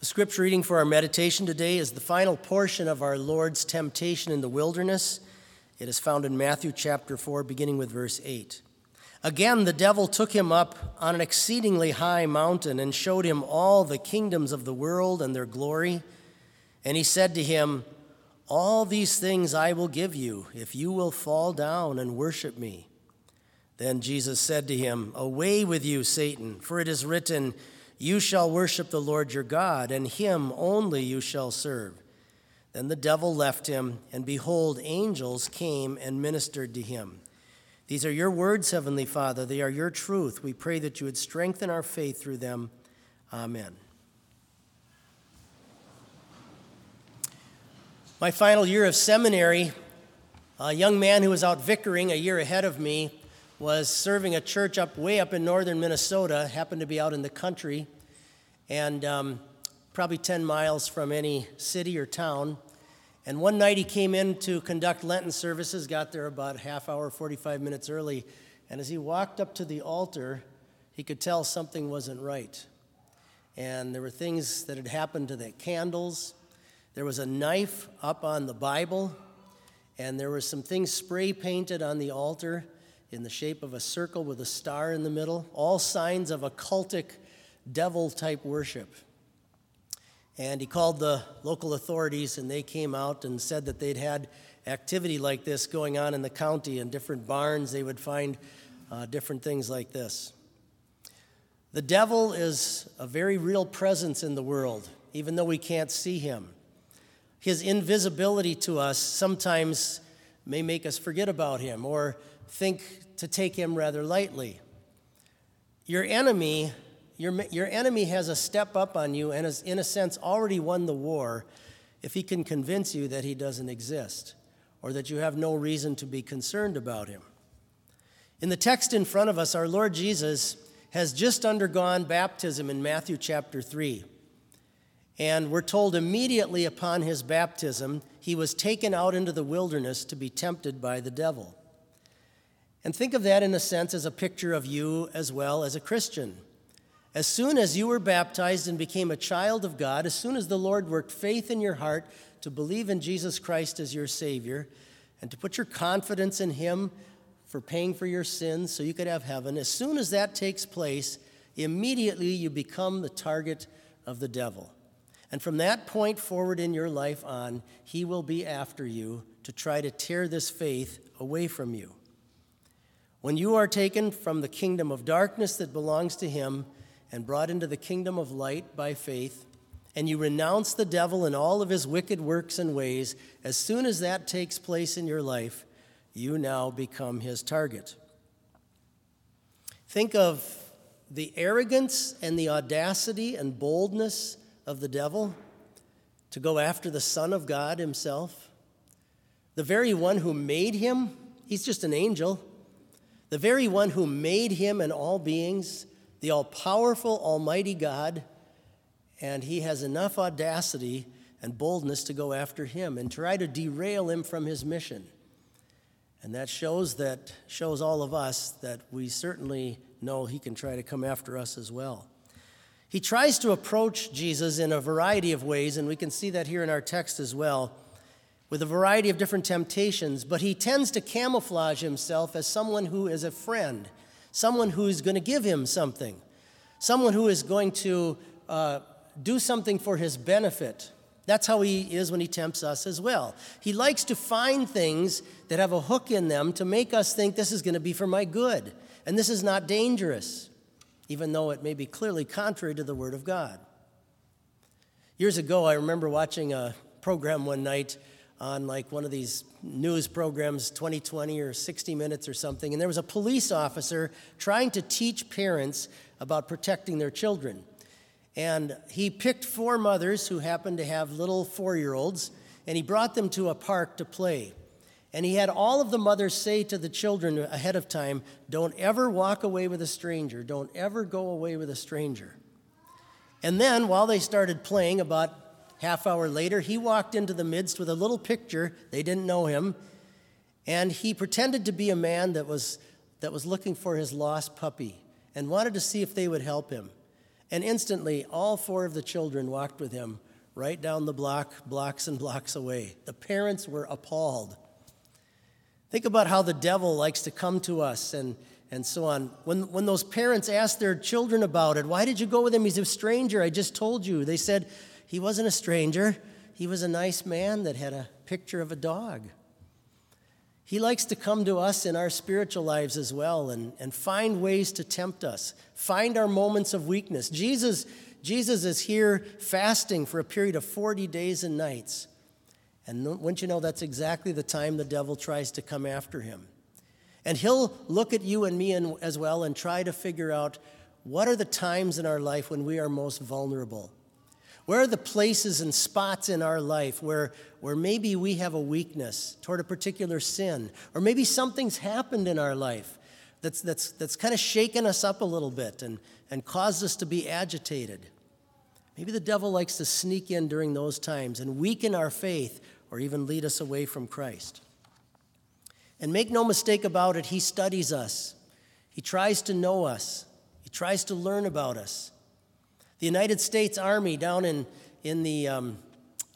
The scripture reading for our meditation today is the final portion of our Lord's temptation in the wilderness. It is found in Matthew chapter 4, beginning with verse 8. Again, the devil took him up on an exceedingly high mountain and showed him all the kingdoms of the world and their glory. And he said to him, All these things I will give you if you will fall down and worship me. Then Jesus said to him, Away with you, Satan, for it is written, you shall worship the Lord your God, and him only you shall serve. Then the devil left him, and behold, angels came and ministered to him. These are your words, Heavenly Father. They are your truth. We pray that you would strengthen our faith through them. Amen. My final year of seminary, a young man who was out vicaring a year ahead of me was serving a church up way up in northern Minnesota, happened to be out in the country, and um, probably 10 miles from any city or town. And one night he came in to conduct Lenten services, got there about half hour, 45 minutes early, and as he walked up to the altar, he could tell something wasn't right. And there were things that had happened to the candles. There was a knife up on the Bible, and there were some things spray painted on the altar in the shape of a circle with a star in the middle, all signs of occultic devil type worship. And he called the local authorities, and they came out and said that they'd had activity like this going on in the county. In different barns, they would find uh, different things like this. The devil is a very real presence in the world, even though we can't see him. His invisibility to us sometimes may make us forget about him or think to take him rather lightly. Your enemy, your, your enemy has a step up on you and has, in a sense, already won the war if he can convince you that he doesn't exist or that you have no reason to be concerned about him. In the text in front of us, our Lord Jesus has just undergone baptism in Matthew chapter 3. And we're told immediately upon his baptism, he was taken out into the wilderness to be tempted by the devil. And think of that in a sense as a picture of you as well as a Christian. As soon as you were baptized and became a child of God, as soon as the Lord worked faith in your heart to believe in Jesus Christ as your Savior and to put your confidence in Him for paying for your sins so you could have heaven, as soon as that takes place, immediately you become the target of the devil. And from that point forward in your life on, he will be after you to try to tear this faith away from you. When you are taken from the kingdom of darkness that belongs to him and brought into the kingdom of light by faith, and you renounce the devil and all of his wicked works and ways, as soon as that takes place in your life, you now become his target. Think of the arrogance and the audacity and boldness of the devil to go after the Son of God himself. The very one who made him, he's just an angel the very one who made him and all beings, the all powerful, almighty God, and he has enough audacity and boldness to go after him and try to derail him from his mission. And that shows that shows all of us that we certainly know he can try to come after us as well. He tries to approach Jesus in a variety of ways, and we can see that here in our text as well with a variety of different temptations, but he tends to camouflage himself as someone who is a friend, someone who is going to give him something, someone who is going to uh, do something for his benefit. That's how he is when he tempts us as well. He likes to find things that have a hook in them to make us think this is going to be for my good, and this is not dangerous, even though it may be clearly contrary to the Word of God. Years ago, I remember watching a program one night on like one of these news programs 2020 or 60 minutes or something and there was a police officer trying to teach parents about protecting their children. And he picked four mothers who happened to have little four-year-olds and he brought them to a park to play. And he had all of the mothers say to the children ahead of time don't ever walk away with a stranger. Don't ever go away with a stranger. And then while they started playing about half hour later, he walked into the midst with a little picture. They didn't know him. And he pretended to be a man that was, that was looking for his lost puppy and wanted to see if they would help him. And instantly, all four of the children walked with him right down the block, blocks and blocks away. The parents were appalled. Think about how the devil likes to come to us and, and so on. When, when those parents asked their children about it, why did you go with him? He's a stranger. I just told you. They said, he wasn't a stranger. He was a nice man that had a picture of a dog. He likes to come to us in our spiritual lives as well and, and find ways to tempt us, find our moments of weakness. Jesus Jesus is here fasting for a period of 40 days and nights. And wouldn't you know that's exactly the time the devil tries to come after him? And he'll look at you and me as well and try to figure out what are the times in our life when we are most vulnerable? Where are the places and spots in our life where, where maybe we have a weakness toward a particular sin? Or maybe something's happened in our life that's, that's, that's kind of shaken us up a little bit and, and caused us to be agitated. Maybe the devil likes to sneak in during those times and weaken our faith or even lead us away from Christ. And make no mistake about it, he studies us. He tries to know us. He tries to learn about us. The United States Army down in, in the, um,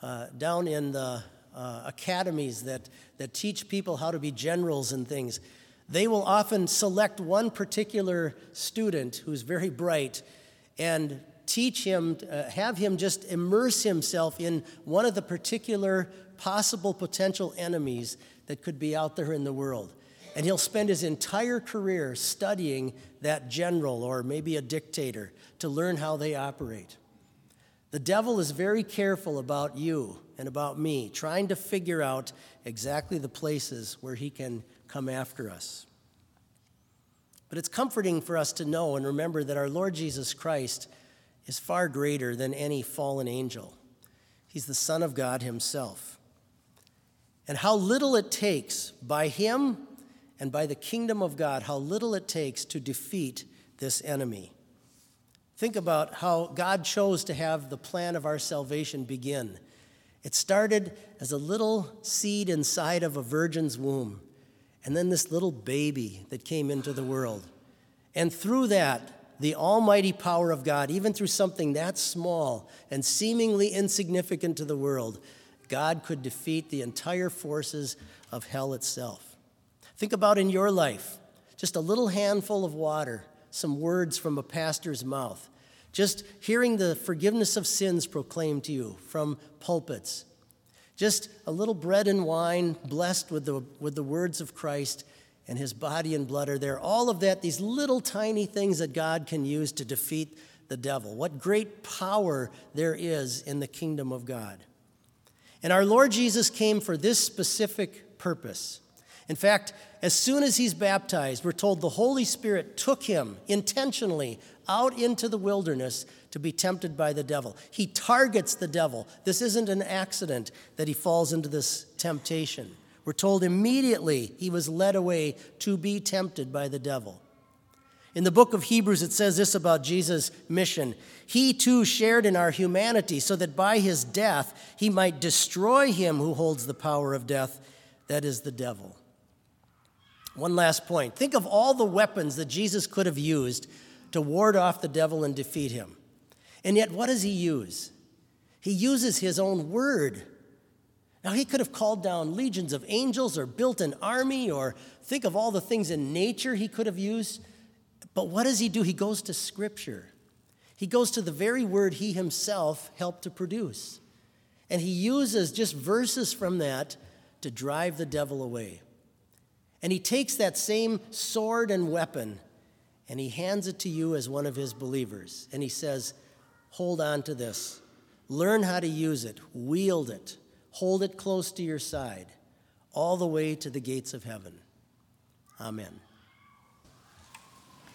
uh, down in the uh, academies that, that teach people how to be generals and things, they will often select one particular student who's very bright and teach him, uh, have him just immerse himself in one of the particular possible potential enemies that could be out there in the world. And he'll spend his entire career studying that general or maybe a dictator to learn how they operate. The devil is very careful about you and about me, trying to figure out exactly the places where he can come after us. But it's comforting for us to know and remember that our Lord Jesus Christ is far greater than any fallen angel. He's the Son of God Himself. And how little it takes by Him and by the kingdom of God, how little it takes to defeat this enemy. Think about how God chose to have the plan of our salvation begin. It started as a little seed inside of a virgin's womb, and then this little baby that came into the world. And through that, the almighty power of God, even through something that small and seemingly insignificant to the world, God could defeat the entire forces of hell itself. Think about in your life just a little handful of water, some words from a pastor's mouth, just hearing the forgiveness of sins proclaimed to you from pulpits, just a little bread and wine blessed with the, with the words of Christ and his body and blood are there. All of that, these little tiny things that God can use to defeat the devil. What great power there is in the kingdom of God. And our Lord Jesus came for this specific purpose. In fact, as soon as he's baptized, we're told the Holy Spirit took him intentionally out into the wilderness to be tempted by the devil. He targets the devil. This isn't an accident that he falls into this temptation. We're told immediately he was led away to be tempted by the devil. In the book of Hebrews, it says this about Jesus' mission He too shared in our humanity, so that by his death he might destroy him who holds the power of death, that is the devil. One last point. Think of all the weapons that Jesus could have used to ward off the devil and defeat him. And yet, what does he use? He uses his own word now, he could have called down legions of angels or built an army or think of all the things in nature he could have used. But what does he do? He goes to Scripture. He goes to the very word he himself helped to produce. And he uses just verses from that to drive the devil away. And he takes that same sword and weapon and he hands it to you as one of his believers. And he says, Hold on to this, learn how to use it, wield it. Hold it close to your side, all the way to the gates of heaven. Amen.